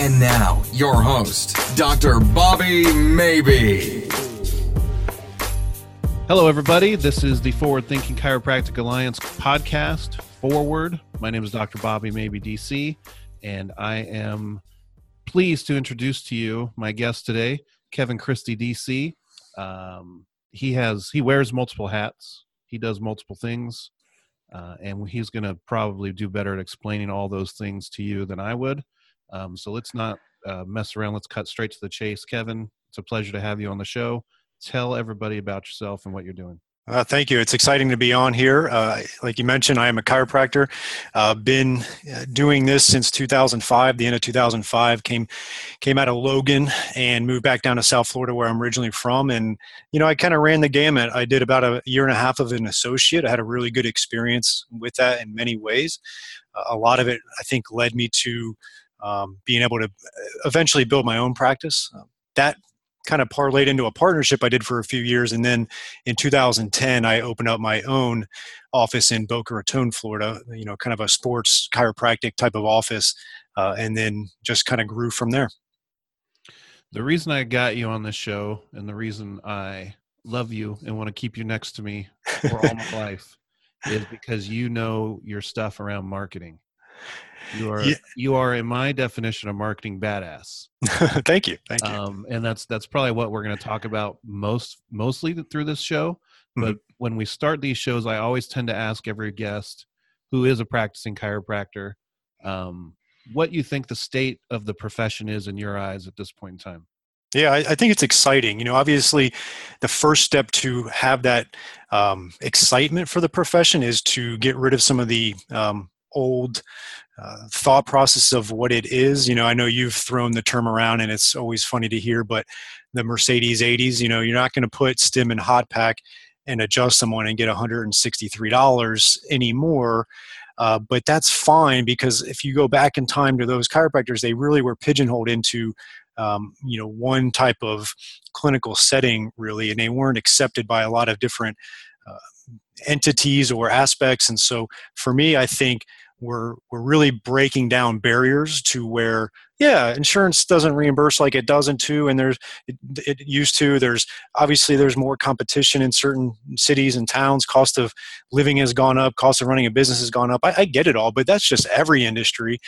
And now, your host, Dr. Bobby Maybe. Hello, everybody. This is the Forward Thinking Chiropractic Alliance podcast, Forward. My name is Dr. Bobby Maybe DC, and I am pleased to introduce to you my guest today, Kevin Christie DC. Um, he has he wears multiple hats. He does multiple things, uh, and he's going to probably do better at explaining all those things to you than I would. Um, so let's not uh, mess around. Let's cut straight to the chase. Kevin, it's a pleasure to have you on the show. Tell everybody about yourself and what you're doing. Uh, thank you. It's exciting to be on here. Uh, like you mentioned, I am a chiropractor. Uh, been uh, doing this since 2005. The end of 2005 came came out of Logan and moved back down to South Florida, where I'm originally from. And you know, I kind of ran the gamut. I did about a year and a half of an associate. I had a really good experience with that in many ways. a lot of it, I think, led me to um, being able to uh, eventually build my own practice. Uh, that kind of parlayed into a partnership I did for a few years. And then in 2010, I opened up my own office in Boca Raton, Florida, you know, kind of a sports chiropractic type of office. Uh, and then just kind of grew from there. The reason I got you on this show and the reason I love you and want to keep you next to me for all my life is because you know your stuff around marketing. You are yeah. you are in my definition a marketing badass. Thank you. Thank you. Um, and that's that's probably what we're going to talk about most mostly through this show. But mm-hmm. when we start these shows, I always tend to ask every guest who is a practicing chiropractor um, what you think the state of the profession is in your eyes at this point in time. Yeah, I, I, think it's exciting. You know, obviously, the first step to have that um, excitement for the profession is to get rid of some of the um, old uh, thought process of what it is. You know, I know you've thrown the term around and it's always funny to hear, but the Mercedes 80s, you know, you're not going to put stem and hot pack and adjust someone and get $163 anymore. Uh, but that's fine because if you go back in time to those chiropractors, they really were pigeonholed into um, you know one type of clinical setting really, and they weren't accepted by a lot of different uh, entities or aspects. And so for me, I think we're we're really breaking down barriers to where yeah insurance doesn't reimburse like it doesn't too and there's it, it, used to there's obviously there's more competition in certain cities and towns cost of living has gone up cost of running a business has gone up. I, I get it all but that's just every industry.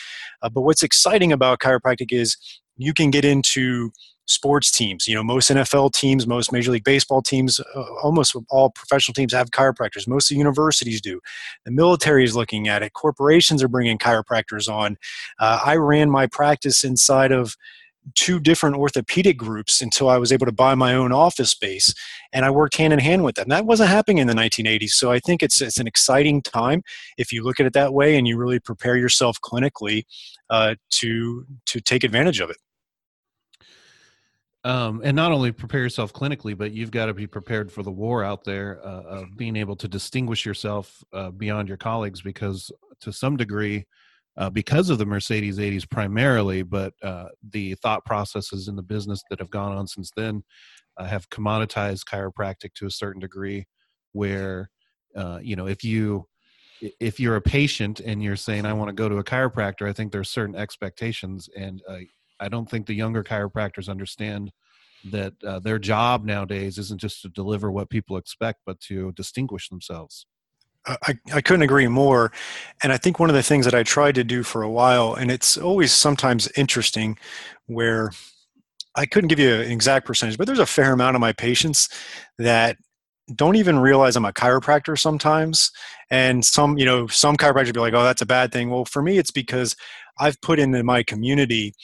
Uh, but what's exciting about chiropractic is you can get into sports teams. You know, most NFL teams, most Major League Baseball teams, uh, almost all professional teams have chiropractors. Most universities do. The military is looking at it. Corporations are bringing chiropractors on. Uh, I ran my practice inside of two different orthopedic groups until I was able to buy my own office space, and I worked hand in hand with them. That wasn't happening in the 1980s, so I think it's it's an exciting time if you look at it that way and you really prepare yourself clinically uh, to to take advantage of it um, and not only prepare yourself clinically, but you've got to be prepared for the war out there uh, of being able to distinguish yourself uh, beyond your colleagues, because to some degree, uh, because of the Mercedes 80s primarily, but uh, the thought processes in the business that have gone on since then uh, have commoditized chiropractic to a certain degree, where uh, you know if you if you're a patient and you're saying I want to go to a chiropractor, I think there's certain expectations and I don't think the younger chiropractors understand that uh, their job nowadays isn't just to deliver what people expect, but to distinguish themselves. I, I couldn't agree more. And I think one of the things that I tried to do for a while, and it's always sometimes interesting where I couldn't give you an exact percentage, but there's a fair amount of my patients that don't even realize I'm a chiropractor sometimes. And some, you know, some chiropractors be like, oh, that's a bad thing. Well, for me, it's because I've put into my community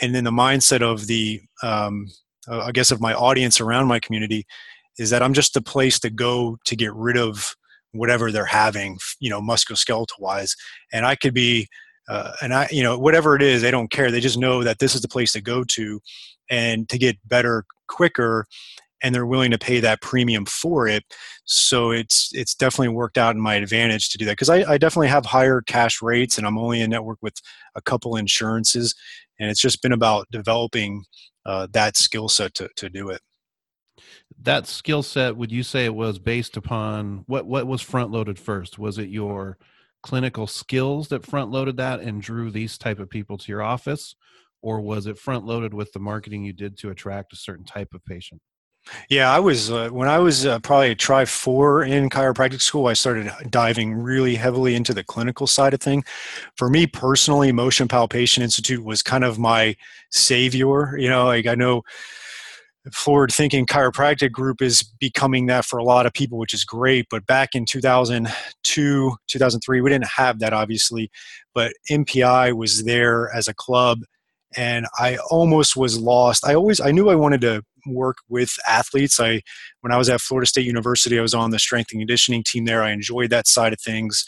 and then the mindset of the um, uh, i guess of my audience around my community is that i'm just the place to go to get rid of whatever they're having you know musculoskeletal wise and i could be uh, and i you know whatever it is they don't care. They just know that this is the place to go to and to get better quicker and they're willing to pay that premium for it. So it's it's definitely worked out in my advantage to do that because I, I, definitely have higher cash rates and i'm only in network with a couple insurances and it's just been about developing uh, that skill set to, to do it. That skill set would you say it was based upon what what was front loaded first? Was it your clinical skills that front loaded that and drew these type of people to your office? Or was it front loaded with the marketing you did to attract a certain type of patient? Yeah, I was uh, when I was uh, probably a try four in chiropractic school. I started diving really heavily into the clinical side of thing. For me personally, Motion Palpation Institute was kind of my savior. You know, like I know forward thinking chiropractic group is becoming that for a lot of people which is great but back in 2002 2003 we didn't have that obviously but mpi was there as a club and i almost was lost i always i knew i wanted to work with athletes. I when i was at florida state university i was on the strength and conditioning team there. I enjoyed that side of things.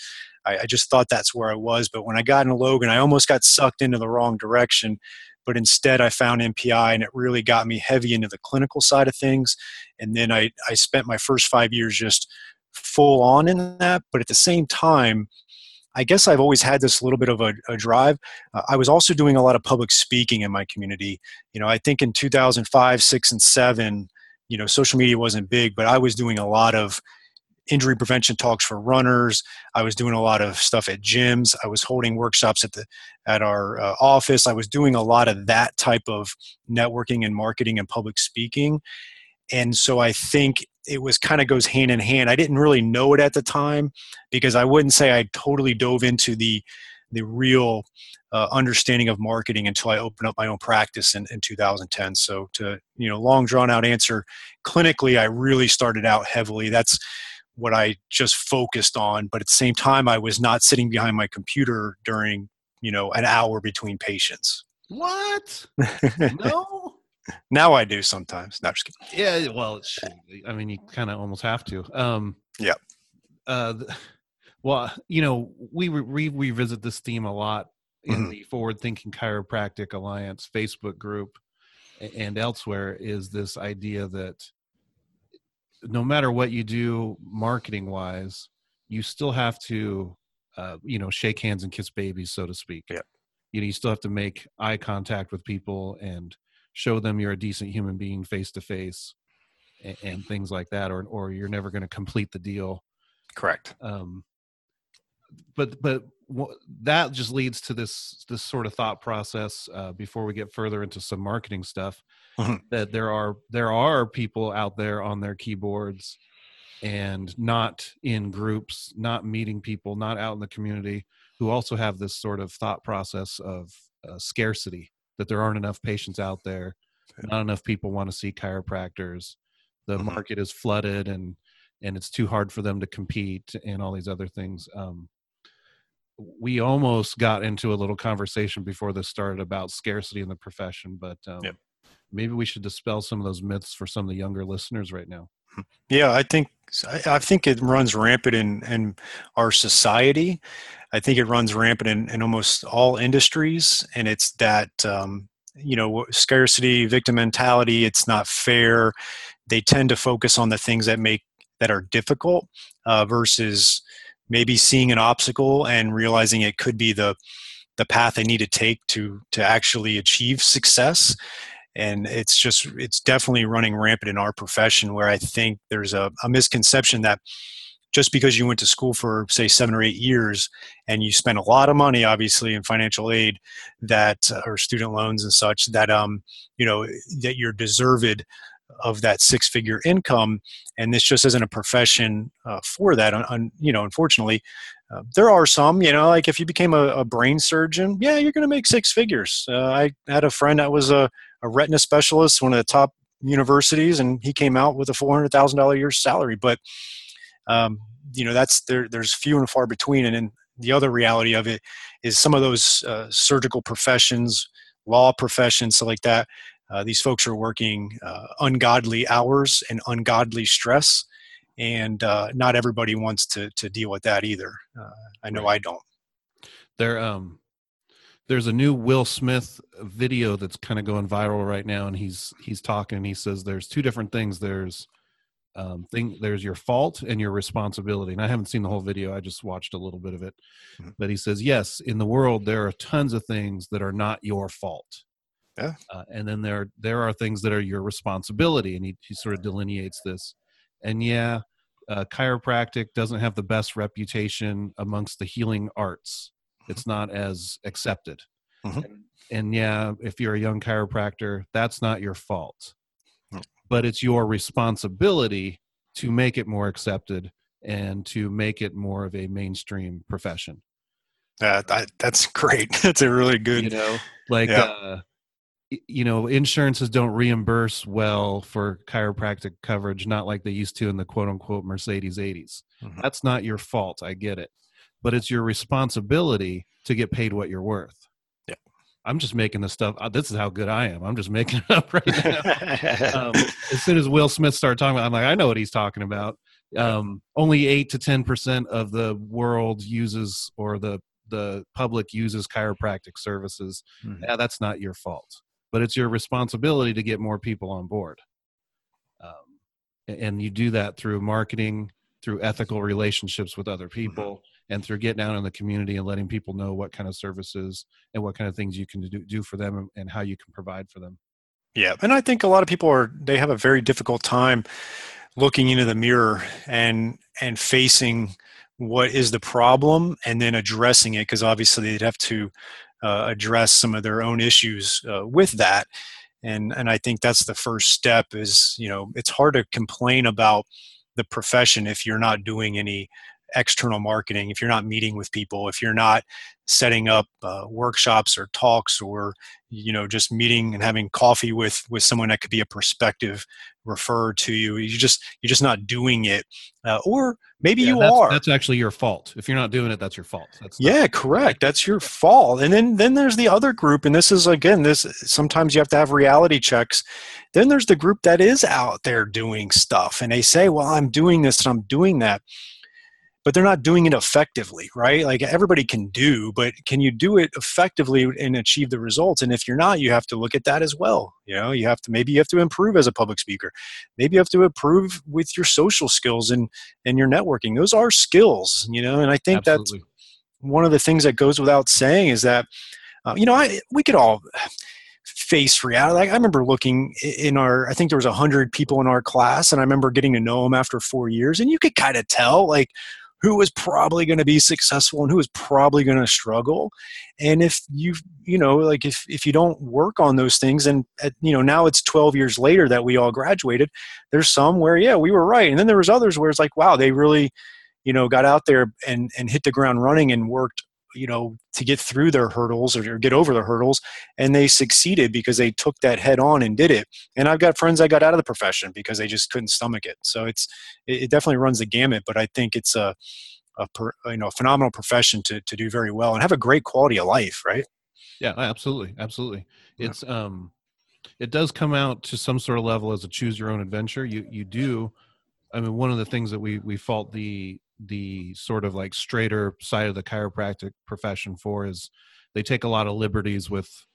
I, I just thought that's where i was. But when i got into logan i almost got sucked into the wrong direction. But instead I found MPI and it really got me heavy into the clinical side of things. And then I, I spent my first five years just full on in that. But at the same time, I guess I've always had this little bit of a, a drive. Uh, I was also doing a lot of public speaking in my community. You know, I think in 2005, six, and seven, you know, social media wasn't big, but I was doing a lot of injury prevention talks for runners. I was doing a lot of stuff at gyms. I was holding workshops at the at our uh, office. I was doing a lot of that type of networking and marketing and public speaking. And so I think it was kind of goes hand in hand. I didn't really know it at the time because I wouldn't say I totally dove into the the real uh, understanding of marketing until I opened up my own practice in, in 2010. So to you know, long drawn out answer, clinically I really started out heavily. That's what I just focused on. But at the same time, I was not sitting behind my computer during, you know, an hour between patients. What? no. Now I do sometimes. Not just kidding. Yeah. Well, I mean, you kind of almost have to. Um, yeah. Uh, well, you know, we re- revisit this theme a lot in mm-hmm. the Forward Thinking Chiropractic Alliance Facebook group and elsewhere. Is this idea that no matter what you do marketing wise you still have to uh, you know shake hands and kiss babies so to speak yeah. you know you still have to make eye contact with people and show them you're a decent human being face to face and things like that or or you're never going to complete the deal. Correct. Um but but that just leads to this this sort of thought process uh, before we get further into some marketing stuff mm-hmm. that there are there are people out there on their keyboards and not in groups not meeting people not out in the community who also have this sort of thought process of uh, scarcity that there aren't enough patients out there not enough people want to see chiropractors the mm-hmm. market is flooded and and it's too hard for them to compete and all these other things um, we almost got into a little conversation before this started about scarcity in the profession, but um, yep. maybe we should dispel some of those myths for some of the younger listeners right now. Hmm. Yeah, I think I think it runs rampant in, in our society. I think it runs rampant in, in almost all industries, and it's that um, you know scarcity, victim mentality. It's not fair. They tend to focus on the things that make that are difficult uh, versus maybe seeing an obstacle and realizing it could be the the path they need to take to to actually achieve success and it's just it's definitely running rampant in our profession where i think there's a, a misconception that just because you went to school for say seven or eight years and you spent a lot of money obviously in financial aid that or student loans and such that um you know that you're deserved of that six figure income and this just isn't a profession uh, for that on, you know unfortunately uh, there are some you know like if you became a, a brain surgeon yeah you're going to make six figures. Uh, i had a friend that was a, a, retina specialist one of the top universities and he came out with a $400000 a year salary but um, you know that's there there's few and far between and then the other reality of it is some of those uh, surgical professions law professions so like that uh, these folks are working uh, ungodly hours and ungodly stress, and uh, not everybody wants to to deal with that either. Uh, I know right. I don't. There, um, there's a new Will Smith video that's kind of going viral right now, and he's he's talking. He says there's two different things. There's um, thing there's your fault and your responsibility and i haven't seen the whole video i just watched a little bit of it mm-hmm. but he says yes in the world there are tons of things that are not your fault yeah. Uh, and then there there are things that are your responsibility, and he, he sort of delineates this. And yeah, uh, chiropractic doesn't have the best reputation amongst the healing arts. It's not as accepted. Mhm. And, and yeah, if you're a young chiropractor, that's not your fault. But it's your responsibility to make it more accepted and to make it more of a mainstream profession. Uh, that, that's great. That's a really good. You know, like Yeah. uh, you know, insurances don't reimburse well for chiropractic coverage, not like they used to in the quote unquote Mercedes 80s. Mhm. That's not your fault. I get it. But it's your responsibility to get paid what you're worth. I'm just making this stuff. uh, This is how good I am. I'm just making it up right now. um, as soon as Will Smith started talking about, it, I'm like, I know what he's talking about. Um, only eight to ten percent of the world uses, or the the public uses chiropractic services. Mhm. Yeah, that's not your fault, but it's your responsibility to get more people on board. Um, and you do that through marketing, through ethical relationships with other people, and through getting out in the community and letting people know what kind of services and what kind of things you can do, do for them and- how you can provide for them. Yeah, and I think a lot of people are they have a very difficult time looking into the mirror and and facing what is the problem and then addressing it because obviously they'd have to uh, address some of their own issues uh, with that and and I think that's the first step is you know it's hard to complain about the profession if you're not doing any external marketing if you're not meeting with people if you're not setting up uh, workshops or talks or you know just meeting and having coffee with with someone that could be a prospective referred to you you just you're just not doing it uh, or maybe Yeah, you that's, are. That's actually your fault. If you're not doing it, that's your fault. That's yeah correct. That's your fault. And then then there's the other group and this is again this sometimes you have to have reality checks. Then there's the group that is out there doing stuff and they say well i'm doing this and i'm doing that but they're not doing it effectively right? Like everybody can do but can you do it effectively and achieve the results? And if you're not you have to look at that as well you know? You have to maybe you have to improve as a public speaker. Maybe you have to improve with your social skills and and your networking. Those are skills you know? And i think that's one of the things that goes without saying is that uh, you know I, we could all face reality. Like, i remember looking in our i think there was a 100 people in our class and i remember getting to know them after four years and you could kind of tell like who was probably going to be successful and who was probably going to struggle. And if you you know like if if you don't work on those things and at, you know now it's 12 years later that we all graduated there's some where yeah we were right. And then there was others where it's like wow they really you know got out there and and hit the ground running and worked you know to get through their hurdles or, or get over the hurdles and they succeeded because they took that head on and did it and i've got friends that got out of the profession because they just couldn't stomach it so it's it, it definitely runs the gamut but i think it's a a per, you know phenomenal profession to, to do very well and have a great quality of life right Yeah, absolutely, absolutely. Yeah. It's um, it does come out to some sort of level as a choose your own adventure. You you do, I mean, one of the things that we we fault the the sort of like straighter side of the chiropractic profession for is they take a lot of liberties with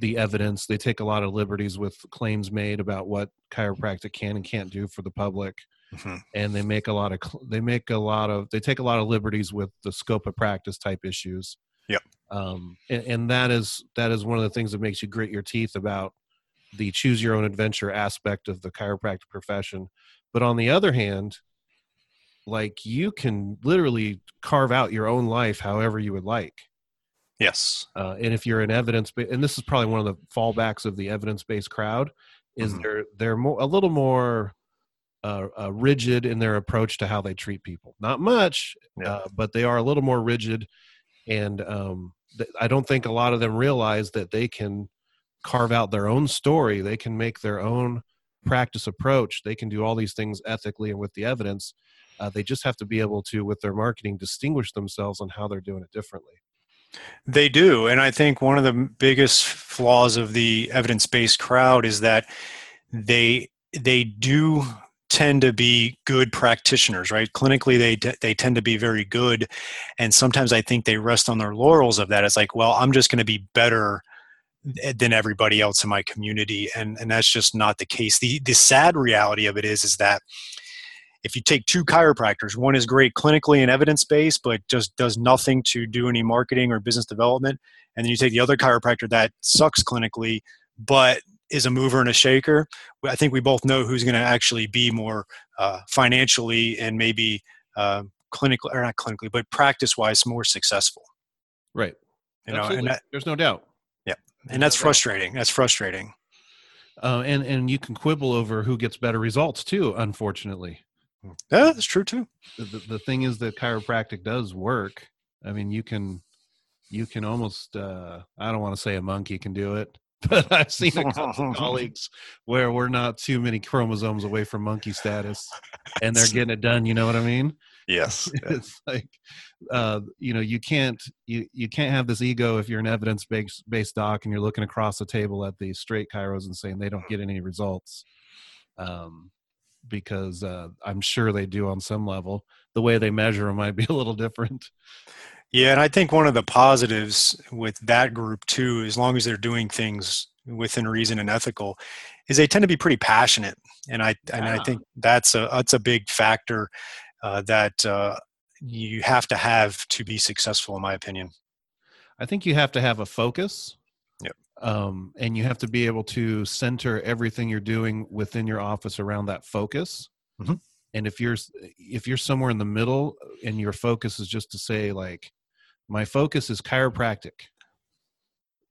the evidence. They take a lot of liberties with claims made about what chiropractic can and can't do for the public Mhm. and they make a lot of they make a lot of they take a lot of liberties with the scope of practice type issues Yep. um and, and that is that is one of the things that makes you grit your teeth about the choose your own adventure aspect of the chiropractic profession but on the other hand like you can literally carve out your own life however you would like. Yes. Uh, and if you're an evidence and this is probably one of the fallbacks of the evidence-based crowd is Mhm. they're they're more a little more uh, uh, rigid in their approach to how they treat people. Not much Yeah. uh, but they are a little more rigid. And um, th- i don't think a lot of them realize that they can carve out their own story. They can make their own practice approach. They can do all these things ethically and with the evidence uh, they just have to be able to with their marketing distinguish themselves on how they're doing it differently. They do. And I think one of the biggest flaws of the evidence based crowd is that they they do tend to be good practitioners right? Clinically they they tend to be very good and sometimes i think they rest on their laurels of that. It's like well i'm just going to be better than everybody else in my community and and that's just not the case. The the sad reality of it is is that if you take two chiropractors, one is great clinically and evidence based, but just does nothing to do any marketing or business development, and then you take the other chiropractor that sucks clinically, but is a mover and a shaker. I think we both know who's going to actually be more uh, financially and maybe uh, clinically or not clinically, but practice wise more successful. Right. You know, Absolutely. and that, there's no doubt. Yeah. And that's frustrating. That's frustrating. Uh, and and you can quibble over who gets better results too. Unfortunately, Yeah, that's true too. the, the, thing is that chiropractic does work. I mean, you can you can almost uh, I don't want to say a monkey can do it, but I've seen a couple colleagues where we're not too many chromosomes away from monkey status, and they're getting it done. You know what I mean? Yes. it's like uh, you know you can't you, you can't have this ego if you're an evidence based based doc and you're looking across the table at the straight chiros and saying they don't get any results um, because uh, i'm sure they do on some level. The way they measure them might be a little different. Yeah, and I think one of the positives with that group too, as long as they're doing things within reason and ethical, is they tend to be pretty passionate, and I and I think that's a that's a big factor uh, that uh, you have to have to be successful, in my opinion. i think you have to have a focus Yep. um, and you have to be able to center everything you're doing within your office around that focus Mhm. and if you're if you're somewhere in the middle and your focus is just to say like my focus is chiropractic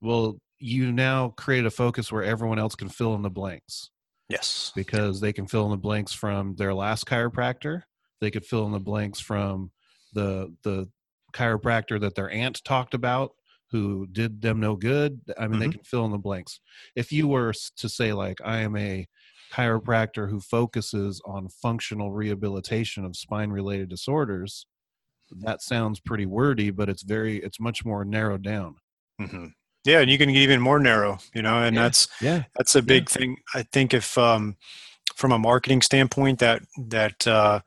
well you now create a focus where everyone else can fill in the blanks Yes. because they can fill in the blanks from their last chiropractor they could fill in the blanks from the the chiropractor that their aunt talked about who did them no good i mean they Mhm. can fill in the blanks if you were to say like i am a chiropractor who focuses on functional rehabilitation of spine related disorders that sounds pretty wordy but it's very it's much more narrowed down hmm Yeah, and you can get even more narrow, you know, and Yeah. that's yeah that's a big thing. I think if um, from a marketing standpoint, that that uh,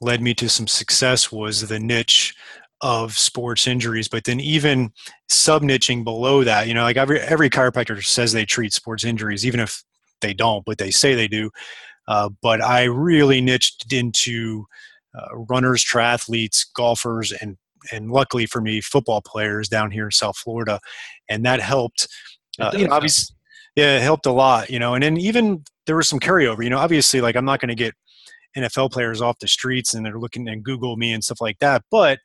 led me to some success was the niche of sports injuries, but then even sub niching below that, you know, like every every chiropractor says they treat sports injuries, even if they don't, but they say they do. Uh, but I really niched into uh, runners, triathletes, golfers, and and luckily for me, football players down here in South Florida, and that helped. Uh, you know, obviously, yeah, it helped a lot. You know, and then even there was some carryover. You know, obviously, like I'm not going to get NFL players off the streets and they're looking and Google me and stuff like that, but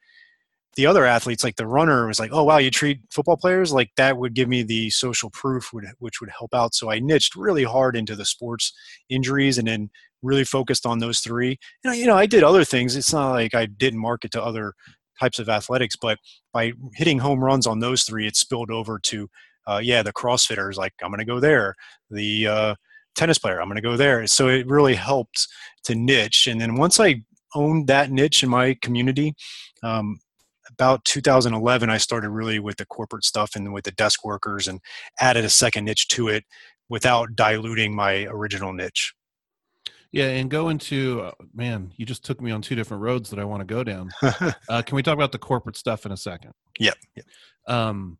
the other athletes, like the runner, was like, "Oh wow, you treat football players like that would give me the social proof, would, which would help out." So I niched really hard into the sports injuries, and then really focused on those three. And you know, I did other things. It's not like I didn't market to other types of athletics, but by hitting home runs on those three, it spilled over to, uh, yeah, the CrossFitters. Like I'm going to go there. The uh, tennis player, I'm going to go there. So it really helped to niche. And then once I owned that niche in my community. Um, about 2011, I started really with the corporate stuff and with the desk workers and added a second niche to it without diluting my original niche. yeah and go into uh, man you just took me on two different roads that i want to go down uh, can we talk about the corporate stuff in a second Yeah. yep. um,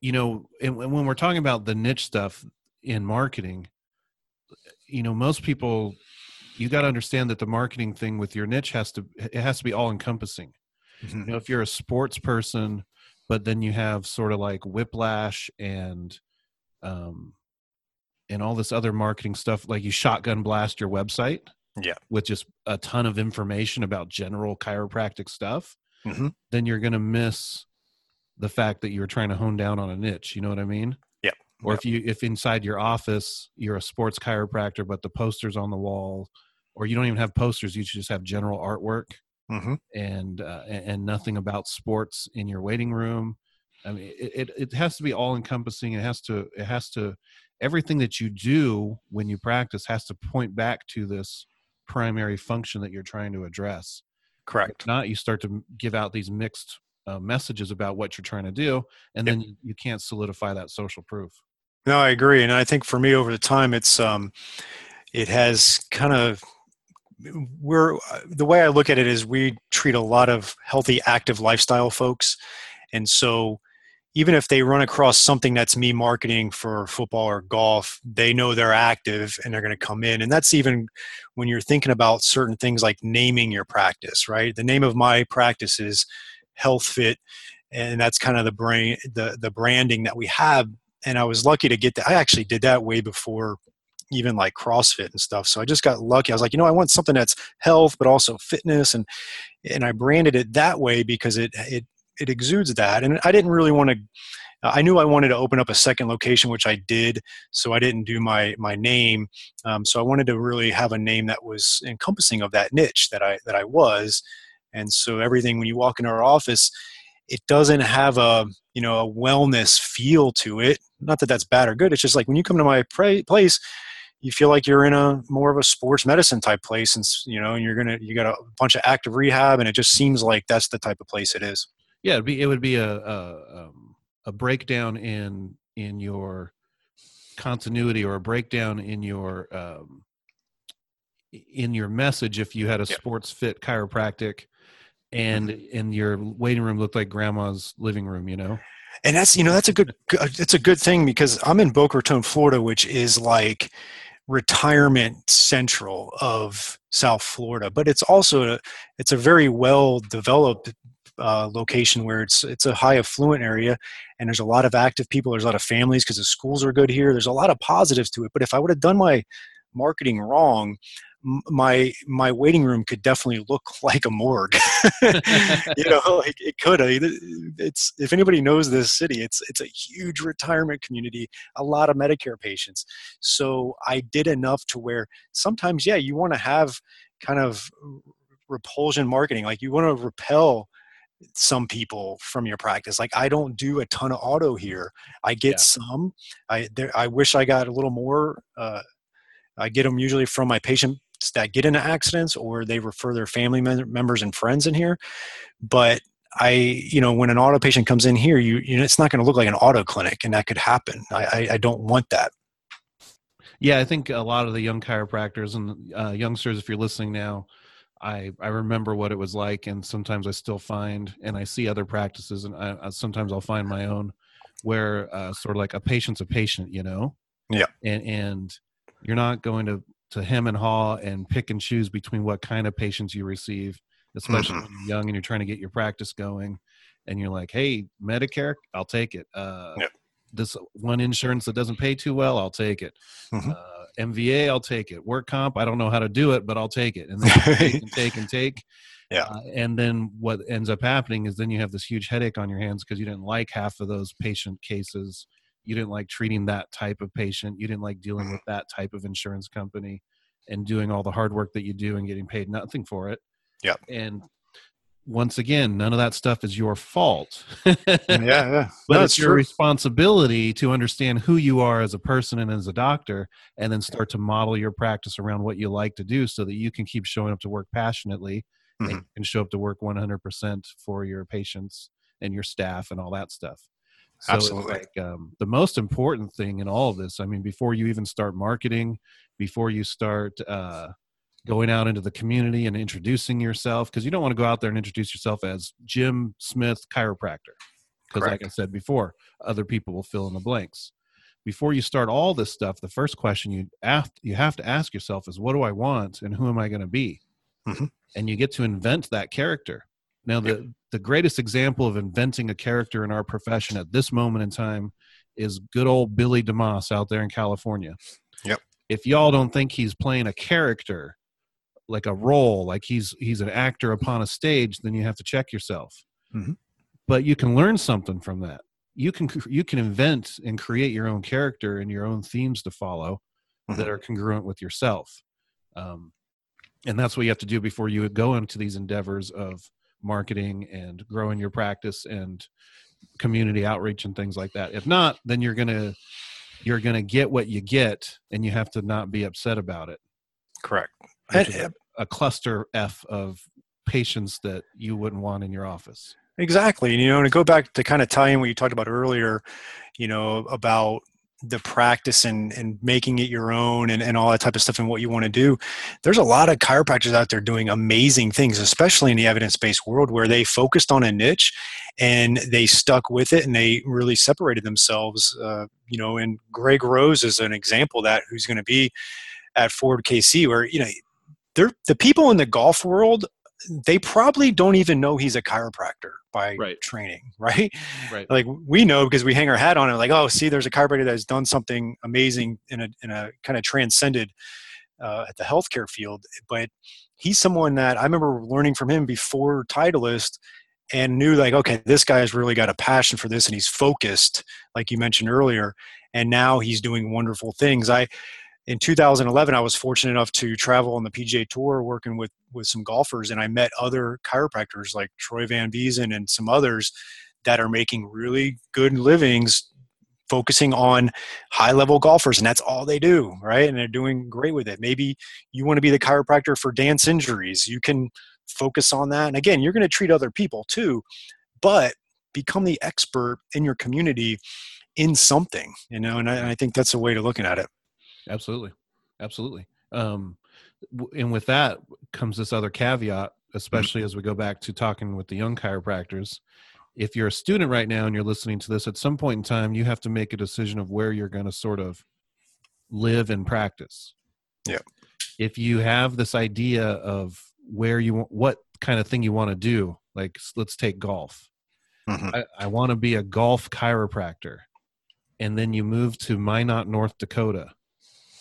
you know, and when when we're talking about the niche stuff in marketing, you know, most people, you got to understand that the marketing thing with your niche has to it has to be all encompassing. Mhm. You know, if you're a sports person, but then you have sort of like whiplash and um and all this other marketing stuff, like you shotgun blast your website, Yeah. with just a ton of information about general chiropractic stuff, Mhm. then you're going to miss the fact that you're trying to hone down on a niche. You know what I mean? Yep. Or Yep. if you if inside your office you're a sports chiropractor, but the posters on the wall, or you don't even have posters, you just have general artwork Mhm. and uh, and nothing about sports in your waiting room. I mean, it, it it has to be all encompassing. It has to it has to everything that you do when you practice has to point back to this primary function that you're trying to address. Correct. If not, you start to give out these mixed uh, messages about what you're trying to do, and then you, you can't solidify that social proof. No, I agree, and I think for me over the time, it's um, it has kind of we're uh, the way I look at it is we treat a lot of healthy, active lifestyle folks, and so even if they run across something that's me marketing for football or golf, they know they're active and they're going to come in. And that's even when you're thinking about certain things like naming your practice, right? The name of my practice is Health Fit, and that's kind of the brain, the the branding that we have. And I was lucky to get that. I actually did that way before even like CrossFit and stuff. So I just got lucky. I was like, you know, I want something that's health, but also fitness, and and I branded it that way because it it it exudes that. And I didn't really want to. I knew I wanted to open up a second location, which I did. So I didn't do my my name. Um, so I wanted to really have a name that was encompassing of that niche that I that I was. And so everything when you walk into our office, it doesn't have a you know a wellness feel to it. Not that that's bad or good. It's just like when you come to my place, you feel like you're in a more of a sports medicine type place and you know and you're gonna you got a bunch of active rehab and it just seems like that's the type of place it is. Yeah it'd be, it would be a a, um, a breakdown in in your continuity or a breakdown in your um, in your message if you had a sports fit chiropractic and mm-hmm. and your waiting room looked like grandma's living room you know? And that's you know that's a good it's a good thing because i'm in boca raton florida which is like retirement central of South Florida, but it's also a, it's a very well developed uh, location where it's it's a high affluent area and there's a lot of active people. There's a lot of families because the schools are good here. There's a lot of positives to it. But if I would have done my marketing wrong, my my waiting room could definitely look like a morgue. you know, like it could. It's if anybody knows this city, it's it's a huge retirement community, a lot of Medicare patients. So I did enough to where sometimes, yeah, you want to have kind of repulsion marketing, like you want to repel some people from your practice like i don't do a ton of auto here i get yeah. some i there i wish i got a little more uh, I get them usually from my patient that get into accidents or they refer their family members and friends in here but i you know when an auto patient comes in here you, you know it's not going to look like an auto clinic and that could happen. I, I, I don't want that. Yeah i think a lot of the young chiropractors and uh, youngsters if you're listening now I, I remember what it was like and sometimes i still find and i see other practices and I, sometimes i'll find my own where uh, sort of like a patient's a patient you know? Yeah. And and you're not going to to hem and haw and pick and choose between what kind of patients you receive, especially mm-hmm. when you're young and you're trying to get your practice going. And you're like, hey, Medicare, I'll take it. Uh. This one insurance that doesn't pay too well, I'll take it. Mm-hmm. Uh, MVA, I'll take it. Work comp, I don't know how to do it, but I'll take it. And then take and take and take. Yeah. Uh, and then what ends up happening is then you have this huge headache on your hands because you didn't like half of those patient cases you didn't like treating that type of patient you didn't like dealing with that type of insurance company and doing all the hard work that you do and getting paid nothing for it. Yeah. And once again none of that stuff is your fault. Yeah yeah. But no, it's, it's your responsibility to understand who you are as a person and as a doctor and then start to model your practice around what you like to do so that you can keep showing up to work passionately mm-hmm. and show up to work 100% for your patients and your staff and all that stuff so Absolutely. like um, the most important thing in all of this. I mean, before you even start marketing, before you start uh, going out into the community and introducing yourself, because you don't want to go out there and introduce yourself as Jim Smith chiropractor, because like I said before, other people will fill in the blanks. Before you start all this stuff, the first question you have you have to ask yourself is, "What do I want, and who am I going to be?" Mm-hmm. And you get to invent that character. Now, the the greatest example of inventing a character in our profession at this moment in time is good old Billy DeMoss out there in California. Yep. If y'all don't think he's playing a character, like a role, like he's he's an actor upon a stage, then you have to check yourself. Mm-hmm. But you can learn something from that. You can you can invent and create your own character and your own themes to follow mm-hmm. that are congruent with yourself. Um, and that's what you have to do before you go into these endeavors of marketing and growing your practice and community outreach and things like that. If not, then you're gonna you're gonna get what you get, and you have to not be upset about it. Correct. A, a cluster f of patients that you wouldn't want in your office. Exactly. And, you know, to go back to kind of tying what you talked about earlier, you know, about the practice and, and making it your own and, and all that type of stuff and what you want to do there's a lot of chiropractors out there doing amazing things especially in the evidence-based world where they focused on a niche and they stuck with it and they really separated themselves uh, you know and greg rose is an example that who's going to be at Forward KC where you know they're the people in the golf world they probably don't even know he's a chiropractor by right. training, right? Right. Like we know because we hang our hat on it. Like, oh, see, there's a chiropractor that has done something amazing in a in a kind of transcended uh, at the healthcare field. But he's someone that I remember learning from him before Titleist, and knew like okay this guy's really got a passion for this and he's focused like you mentioned earlier and now he's doing wonderful things i in 2011 i was fortunate enough to travel on the pga tour working with with some golfers and i met other chiropractors like troy van Biezen and some others that are making really good livings focusing on high level golfers and that's all they do right? And they're doing great with it. Maybe you want to be the chiropractor for dance injuries. You can focus on that and again you're going to treat other people too but become the expert in your community in something you know and I, and I think that's a way to looking at it. Absolutely. Absolutely. Um and with that comes this other caveat especially as we go back to talking with the young chiropractors if you're a student right now and you're listening to this, at some point in time, you have to make a decision of where you're going to sort of live and practice. Yeah. If you have this idea of where you want, what kind of thing you want to do, like let's take golf. Mm-hmm. I, I want to be a golf chiropractor. And then you move to Minot, North Dakota.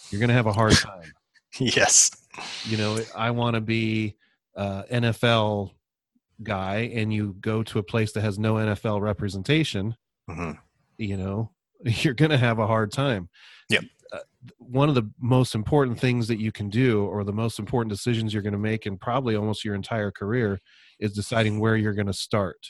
You're going to have a hard time. yes. You know, I want to be uh, NFL guy and you go to a place that has no NFL representation, mm-hmm. you know, you're going to have a hard time. Yep. Uh, one of the most important things that you can do, or the most important decisions you're going to make in probably almost your entire career, is deciding where you're going to start.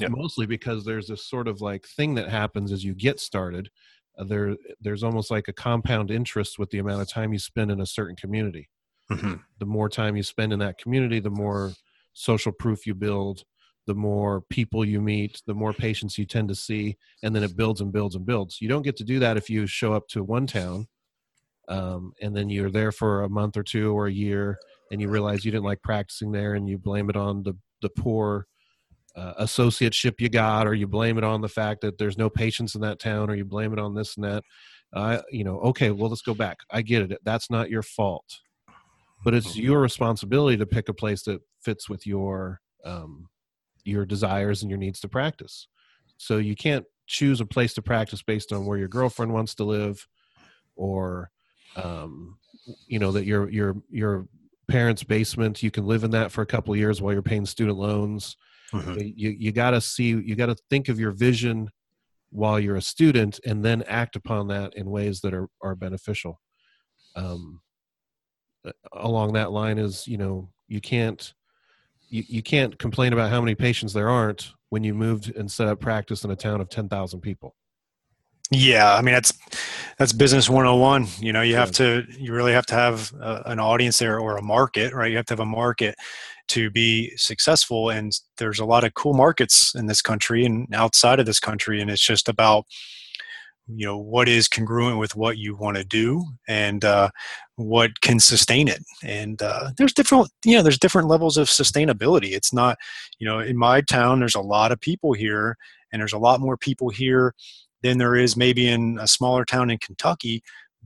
Yep. Mostly because there's this sort of like thing that happens as you get started. Uh, there, there's almost like a compound interest with the amount of time you spend in a certain community. Mm-hmm. The more time you spend in that community, the more social proof you build, the more people you meet, the more patients you tend to see, and then it builds and builds and builds. You don't get to do that if you show up to one town um, and then you're there for a month or two or a year and you realize you didn't like practicing there and you blame it on the, the poor uh, associateship you got or you blame it on the fact that there's no patients in that town or you blame it on this and that. Uh, you know, okay, well, let's go back. I get it. That's not your fault but it's mm-hmm. your responsibility to pick a place that fits with your um, your desires and your needs to practice so you can't choose a place to practice based on where your girlfriend wants to live or um, you know that your your your parents basement you can live in that for a couple of years while you're paying student loans mm-hmm. you you got to see you got to think of your vision while you're a student and then act upon that in ways that are are beneficial um, along that line is you know you can't you, you can't complain about how many patients there aren't when you moved and set up practice in a town of 10,000 people. Yeah, I mean that's that's business 101. You know, you have to you really have to have a, an audience there or a market, right? You have to have a market to be successful and there's a lot of cool markets in this country and outside of this country and it's just about you know what is congruent with what you want to do and uh, what can sustain it. And uh, there's different you know there's different levels of sustainability. It's not you know in my town there's a lot of people here and there's a lot more people here than there is maybe in a smaller town in kentucky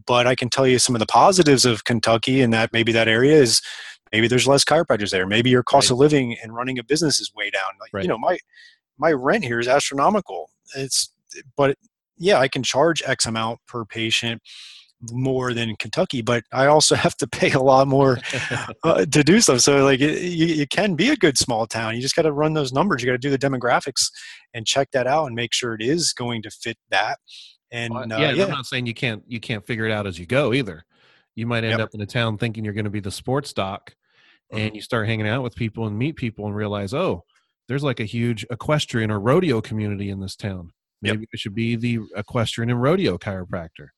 but i can tell you some of the positives of kentucky and that maybe that area is maybe there's less chiropractors there maybe your cost right. of living and running a business is way down like right. you know my my rent here is astronomical it's but yeah, I can charge X amount per patient more than Kentucky, but I also have to pay a lot more uh, to do so. So like it, you, you can be a good small town. You just got to run those numbers. You got to do the demographics and check that out and make sure it is going to fit that. And well, yeah, uh, yeah, I'm not saying you can't you can't figure it out as you go either. You might end yep. up in a town thinking you're going to be the sports doc. And you start hanging out with people and meet people and realize, oh, there's like a huge equestrian or rodeo community in this town Maybe yep. it should be the equestrian and rodeo chiropractor.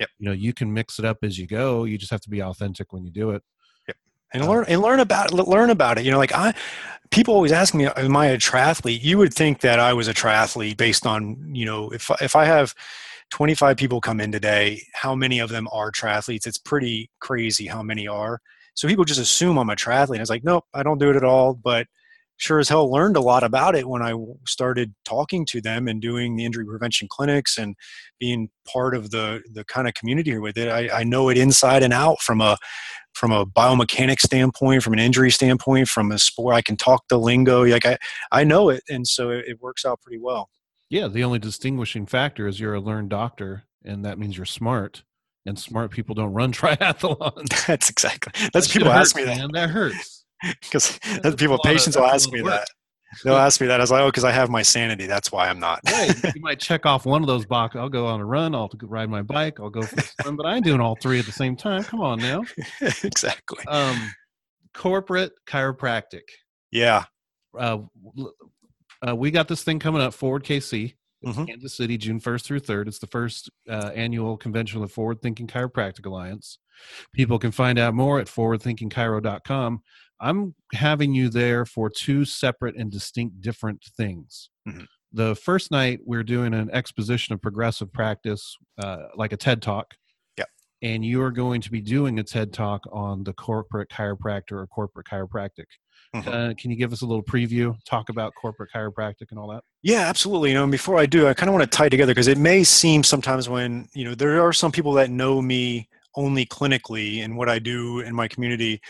Yep. You know, you can mix it up as you go. You just have to be authentic when you do it. Yep. And um, learn and learn about it. Learn about it. You know, like I, people always ask me, "Am I a triathlete?" You would think that I was a triathlete based on you know, if if I have 25 people come in today, how many of them are triathletes? It's pretty crazy how many are. So people just assume I'm a triathlete. It's like, nope, I don't do it at all. But sure as hell learned a lot about it when I started talking to them and doing the injury prevention clinics and being part of the the kind of community here with it. I, I know it inside and out from a from a biomechanics standpoint, from an injury standpoint, from a sport. I can talk the lingo. Like I, I know it, and so it, it works out pretty well. Yeah, the only distinguishing factor is you're a learned doctor, and that means you're smart. And smart people don't run triathlons. That's exactly. That's that people hurts, ask me that. Man, that hurts because people patients will ask me work. that. They'll ask me that. I was like, oh, because I have my sanity. That's why I'm not. right. You might check off one of those boxes. I'll go on a run. I'll ride my bike. I'll go for a swim. But I ain't doing all three at the same time. Come on now. exactly. Um, corporate chiropractic. Yeah. Uh, uh, we got this thing coming up. Forward KC, Mhm. Kansas City, June first through third. It's the first uh, annual convention of the Forward Thinking Chiropractic Alliance. People can find out more at forwardthinkingchiro.com. I'm having you there for two separate and distinct different things. Mhm. The first night, we're doing an exposition of progressive practice, uh, like a TED Talk. Yep. And you are going to be doing a TED Talk on the corporate chiropractor or corporate chiropractic. Mhm. Uh, can you give us a little preview, talk about corporate chiropractic and all that? Yeah, absolutely. You know, and before I do, I kind of want to tie together because it may seem sometimes when, you know, there are some people that know me only clinically and what I do in my community.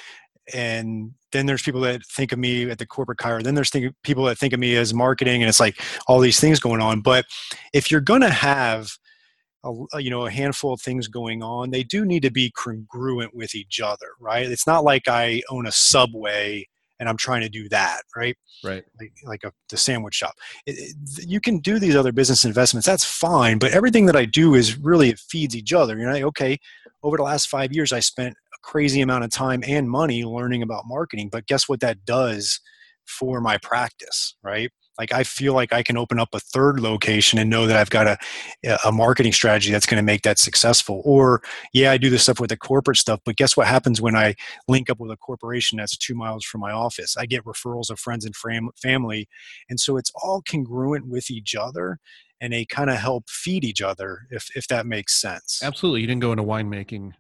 And then there's people that think of me at the corporate chiro. Then there's think, people that think of me as marketing, and it's like all these things going on. But if you're going to have, a- you know, a handful of things going on, they do need to be congruent with each other, right? It's not like I own a subway and I'm trying to do that, right? Right. like, like a, the sandwich shop. It, it- you can do these other business investments. That's fine. But everything that I do is really, it feeds each other. You're like, okay, over the last five years, I spent a crazy amount of time and money learning about marketing. But guess what that does for my practice, right? Like I feel like I can open up a third location and know that I've got a, a marketing strategy that's going to make that successful. Or yeah, I do this stuff with the corporate stuff, but guess what happens when I link up with a corporation that's two miles from my office? I get referrals of friends and fam- family. And so it's all congruent with each other and they kind of help feed each other, if, if that makes sense. Absolutely. You didn't go into winemaking.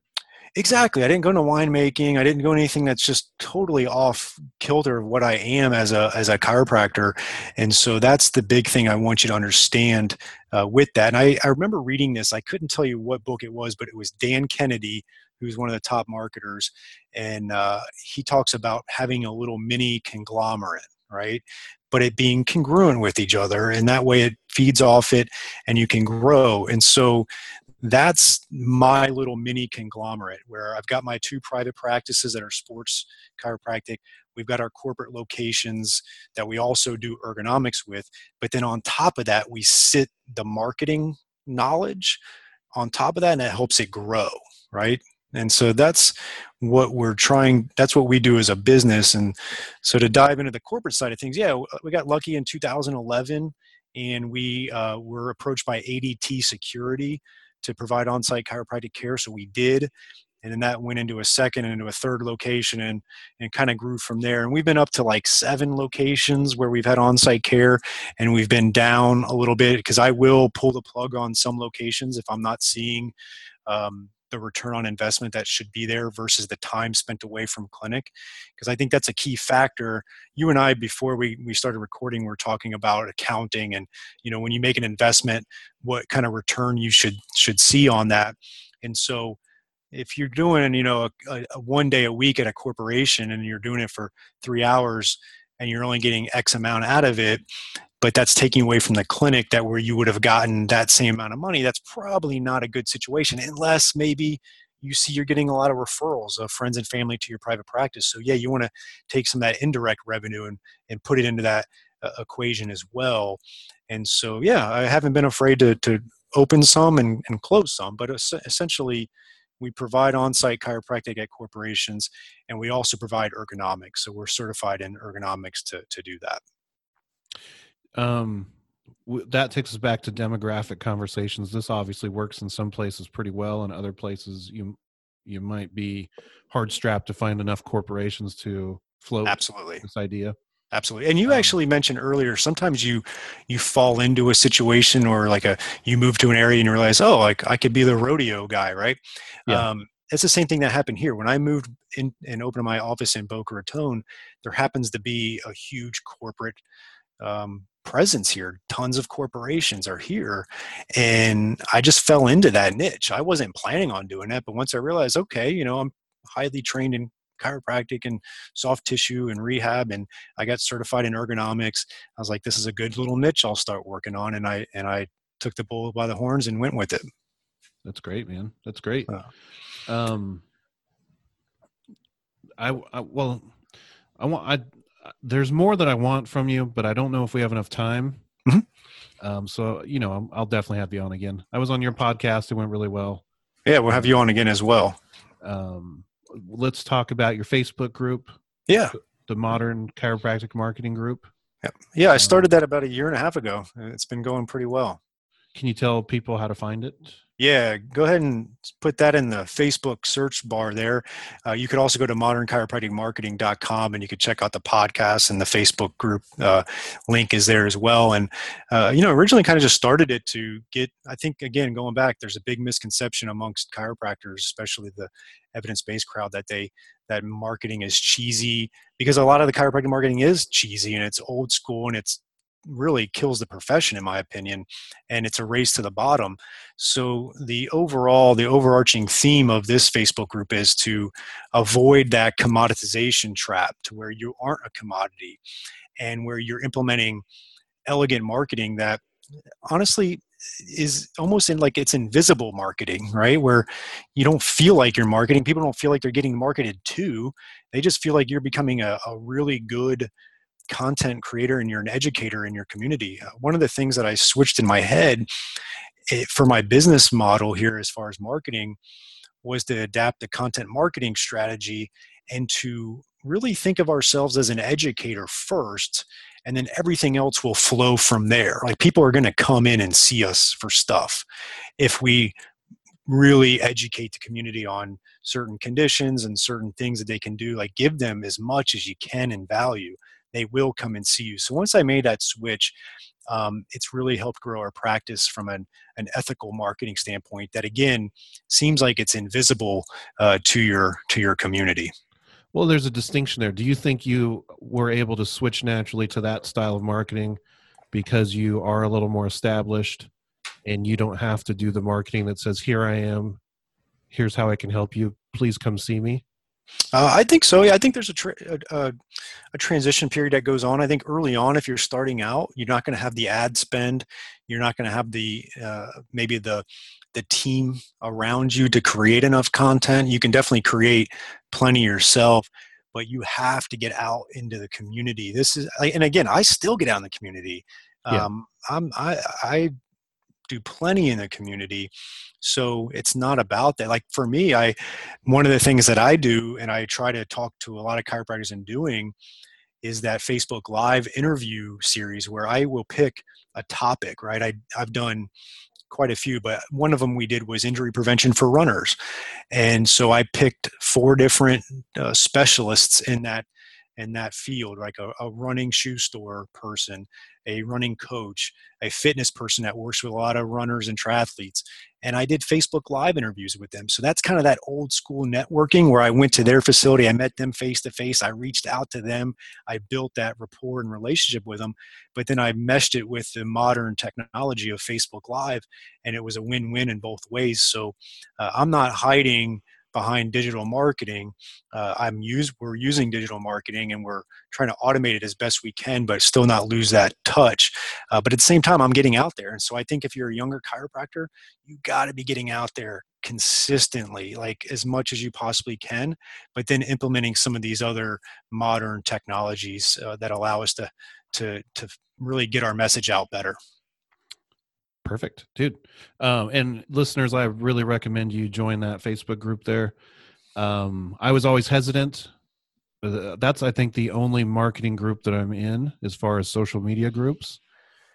Exactly. I didn't go into winemaking. I didn't go anything that's just totally off kilter of what I am as a as a chiropractor. And so that's the big thing I want you to understand uh, with that. And I, I remember reading this. I couldn't tell you what book it was, but it was Dan Kennedy, who's one of the top marketers, and uh, he talks about having a little mini conglomerate, right? But it being congruent with each other, and that way it feeds off it, and you can grow. And so that's my little mini conglomerate where I've got my two private practices that are sports chiropractic. We've got our corporate locations that we also do ergonomics with. But then on top of that, we sit the marketing knowledge on top of that, and it helps it grow, right? And so that's what we're trying, that's what we do as a business. And so to dive into the corporate side of things, yeah, we got lucky in 2011 and we uh, were approached by ADT Security to provide on-site chiropractic care. So we did, and then that went into a second and into a third location, and and kind of grew from there. And we've been up to like seven locations where we've had on-site care, and we've been down a little bit because I will pull the plug on some locations if I'm not seeing. Um, the return on investment that should be there versus the time spent away from clinic because i think that's a key factor. You and i before we, we started recording we we're talking about accounting and you know when you make an investment what kind of return you should should see on that. And so if you're doing you know a, a one day a week at a corporation and you're doing it for three hours and you're only getting x amount out of it but that's taking away from the clinic that where you would have gotten that same amount of money that's probably not a good situation unless maybe you see you're getting a lot of referrals of friends and family to your private practice. So yeah you want to take some of that indirect revenue and and put it into that uh, equation as well. And so yeah i haven't been afraid to to open some and, and close some but es- essentially we provide on-site chiropractic at corporations and we also provide ergonomics so we're certified in ergonomics to, to do that. Um that takes us back to demographic conversations. This obviously works in some places pretty well and other places you you might be hard strapped to find enough corporations to float absolutely. this idea absolutely. And you Um, actually mentioned earlier sometimes you you fall into a situation or like a you move to an area and you realize oh like i could be the rodeo guy right? Yeah. um it's the same thing that happened here. When i moved in and opened my office in boca raton there happens to be a huge corporate um, presence here. Tons of corporations are here. And i just fell into that niche. I wasn't planning on doing that but once i realized okay you know i'm highly trained in chiropractic and soft tissue and rehab and i got certified in ergonomics i was like this is a good little niche i'll start working on and i and i took the bull by the horns and went with it that's great man that's great Yeah. um I, I well I want. I there's more that I want from you, but I don't know if we have enough time. Mhm. Um, so you know, I'm- I'll definitely have you on again. I was on your podcast; it went really well. Yeah, we'll have you on again as well. Um, let's talk about your Facebook group, Yeah. the Modern Chiropractic Marketing Group. Yeah, I Um, started that about a year and a half ago. and It's been going pretty well. Can you tell people how to find it? Yeah, go ahead and put that in the Facebook search bar there. Uh, you could also go to modernchiropracticmarketing.com and you could check out the podcast and the Facebook group uh, link is there as well. And, uh, you know, originally kind of just started it to get, I think, again, going back, there's a big misconception amongst chiropractors, especially the evidence based crowd, that they, that marketing is cheesy because a lot of the chiropractic marketing is cheesy and it's old school and it's really kills the profession in my opinion and it's a race to the bottom. So the overall the overarching theme of this facebook group is to avoid that commoditization trap to where you aren't a commodity and where you're implementing elegant marketing that honestly is almost in like it's invisible marketing right? Where you don't feel like you're marketing. People don't feel like they're getting marketed to. They just feel like you're becoming a, a really good content creator and you're an educator in your community. Uh, one of the things that I switched in my head eh, for my business model here, as far as marketing, was to adapt the content marketing strategy and to really think of ourselves as an educator first and then everything else will flow from there like people are going to come in and see us for stuff if we really educate the community on certain conditions and certain things that they can do like give them as much as you can in value they will come and see you so once i made that switch um, it's really helped grow our practice from an, an ethical marketing standpoint that again seems like it's invisible uh, to your to your community Well, there's a distinction there. Do you think you were able to switch naturally to that style of marketing because you are a little more established and you don't have to do the marketing that says, Here I am, here's how I can help you, please come see me? Uh, I think so. Yeah, I think there's a, tra- a, a, transition period that goes on. I think early on, if you're starting out, you're not going to have the ad spend. You're not going to have the uh, maybe the the team around you to create enough content. You can definitely create plenty yourself, but you have to get out into the community. This is, and again, I still get out in the community. Yeah. Um, I'm I I do plenty in the community. So it's not about that. Like for me i one of the things that i do and i try to talk to a lot of chiropractors in doing is that facebook live interview series where i will pick a topic right? I, i've done quite a few but one of them we did was injury prevention for runners. And so i picked four different uh, specialists in that in that field like a, a running shoe store person a running coach a fitness person that works with a lot of runners and triathletes and i did facebook live interviews with them. So that's kind of that old school networking where i went to their facility i met them face to face i reached out to them i built that rapport and relationship with them but then i meshed it with the modern technology of facebook live and it was a win-win in both ways. So uh, i'm not hiding behind digital marketing uh, i'm use we're using digital marketing and we're trying to automate it as best we can but still not lose that touch. Uh, but at the same time i'm getting out there. And so i think if you're a younger chiropractor you got to be getting out there consistently like as much as you possibly can but then implementing some of these other modern technologies uh, that allow us to to to really get our message out better Perfect, dude. Um, and listeners, I really recommend you join that Facebook group there. Um, I was always hesitant. Uh, That's, I think, the only marketing group that I'm in as far as social media groups,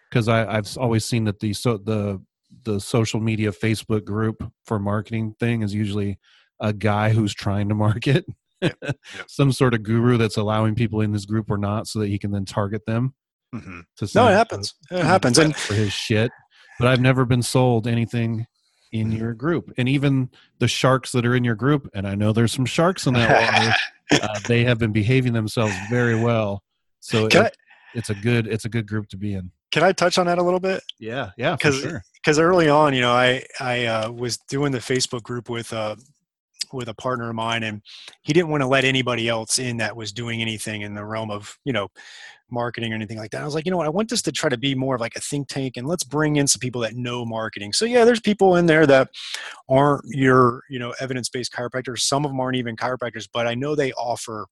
because I've always seen that the so the the social media Facebook group for marketing thing is usually a guy who's trying to market, some sort of guru that's allowing people in this group or not, so that he can then target them. mm-hmm. To no it happens it happens and for his shit. But I've never been sold anything in Mm-hmm. your group, and even the sharks that are in your group, and I know there's some sharks in that water. uh, they have been behaving themselves very well, so it, it's a good it's a good group to be in. can i touch on that a little bit Yeah, yeah, for 'Cause- sure. because early on, you know, I I uh, was doing the Facebook group with uh, with a partner of mine, and he didn't want to let anybody else in that was doing anything in the realm of you know marketing or anything like that. I was like, you know what, I want this to try to be more of like a think tank, and let's bring in some people that know marketing. So yeah, there's people in there that aren't your you know evidence based chiropractors. Some of them aren't even chiropractors, but I know they offer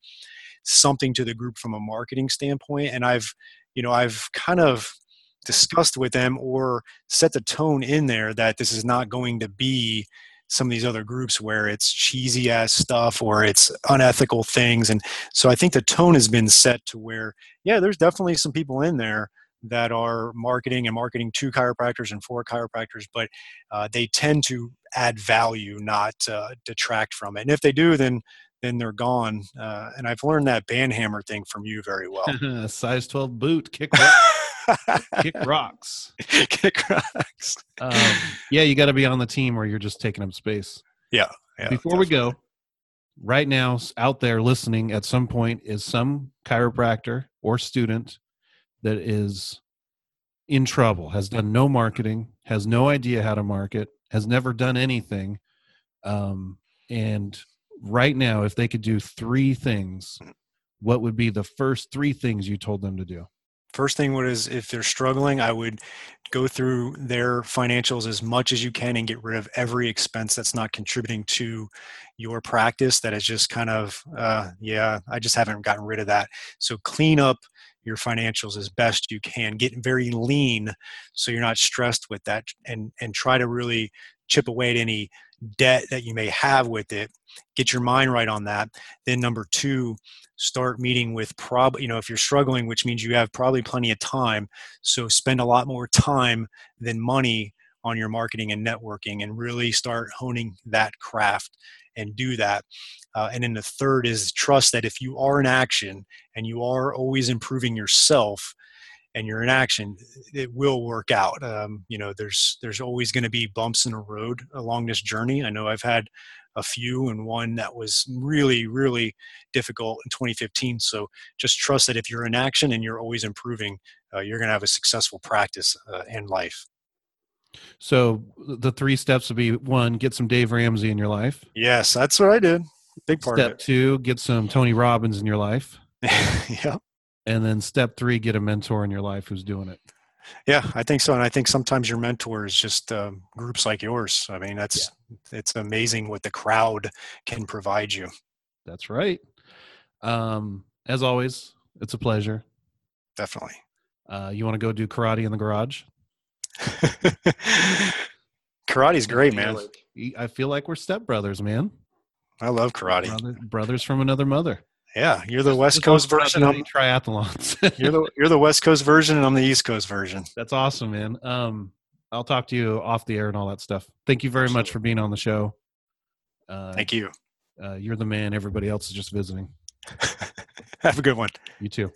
something to the group from a marketing standpoint. And I've, you know, I've kind of discussed with them or set the tone in there that this is not going to be some of these other groups where it's cheesy ass stuff or it's unethical things. And so I think the tone has been set to where, yeah, there's definitely some people in there that are marketing and marketing to chiropractors and for chiropractors, but uh, they tend to add value, not uh, detract from it. And if they do, then then they're gone. Uh, and I've learned that banhammer thing from you very well. Size 12 boot, kick. kick rocks. kick rocks. Um, yeah, you got to be on the team or you're just taking up space. Yeah. yeah Before we go, right now, out there listening at some point is some chiropractor or student that is in trouble, has done no marketing, has no idea how to market, has never done anything. Um, and right now, if they could do three things, what would be the first three things you told them to do? First thing would is if they're struggling, I would go through their financials as much as you can and get rid of every expense that's not contributing to your practice. That is just kind of, uh, yeah, I just haven't gotten rid of that. So clean up your financials as best you can. Get very lean so you're not stressed with that, and and try to really chip away at any debt that you may have with it get your mind right on that then number two start meeting with prob you know if you're struggling which means you have probably plenty of time so spend a lot more time than money on your marketing and networking and really start honing that craft and do that uh, and then the third is trust that if you are in action and you are always improving yourself and you're in action, it will work out. Um, you know, there's there's always going to be bumps in the road along this journey. I know I've had a few and one that was really really difficult in 2015. So just trust that if you're in action and you're always improving, uh, you're going to have a successful practice uh, and life. So the three steps would be one, get some Dave Ramsey in your life. Yes, that's what I did. Big part. Step two, get some Tony Robbins in your life. yeah and then step three get a mentor in your life who's doing it yeah i think so and i think sometimes your mentor is just um, groups like yours. I mean that's yeah. it's amazing what the crowd can provide you. That's right. Um, as always it's a pleasure. Definitely. Uh, you want to go do karate in the garage? Karate's great man. like, i feel like we're stepbrothers man. I love karate. Brother, brothers from another mother yeah, you're the West Coast version. I'm triathlons. you're the you're the West Coast version, and I'm the East Coast version. That's awesome, man. Um, I'll talk to you off the air and all that stuff. Thank you very Absolutely. much for being on the show. Uh, Thank you. Uh, you're the man. Everybody else is just visiting. Have a good one. You too.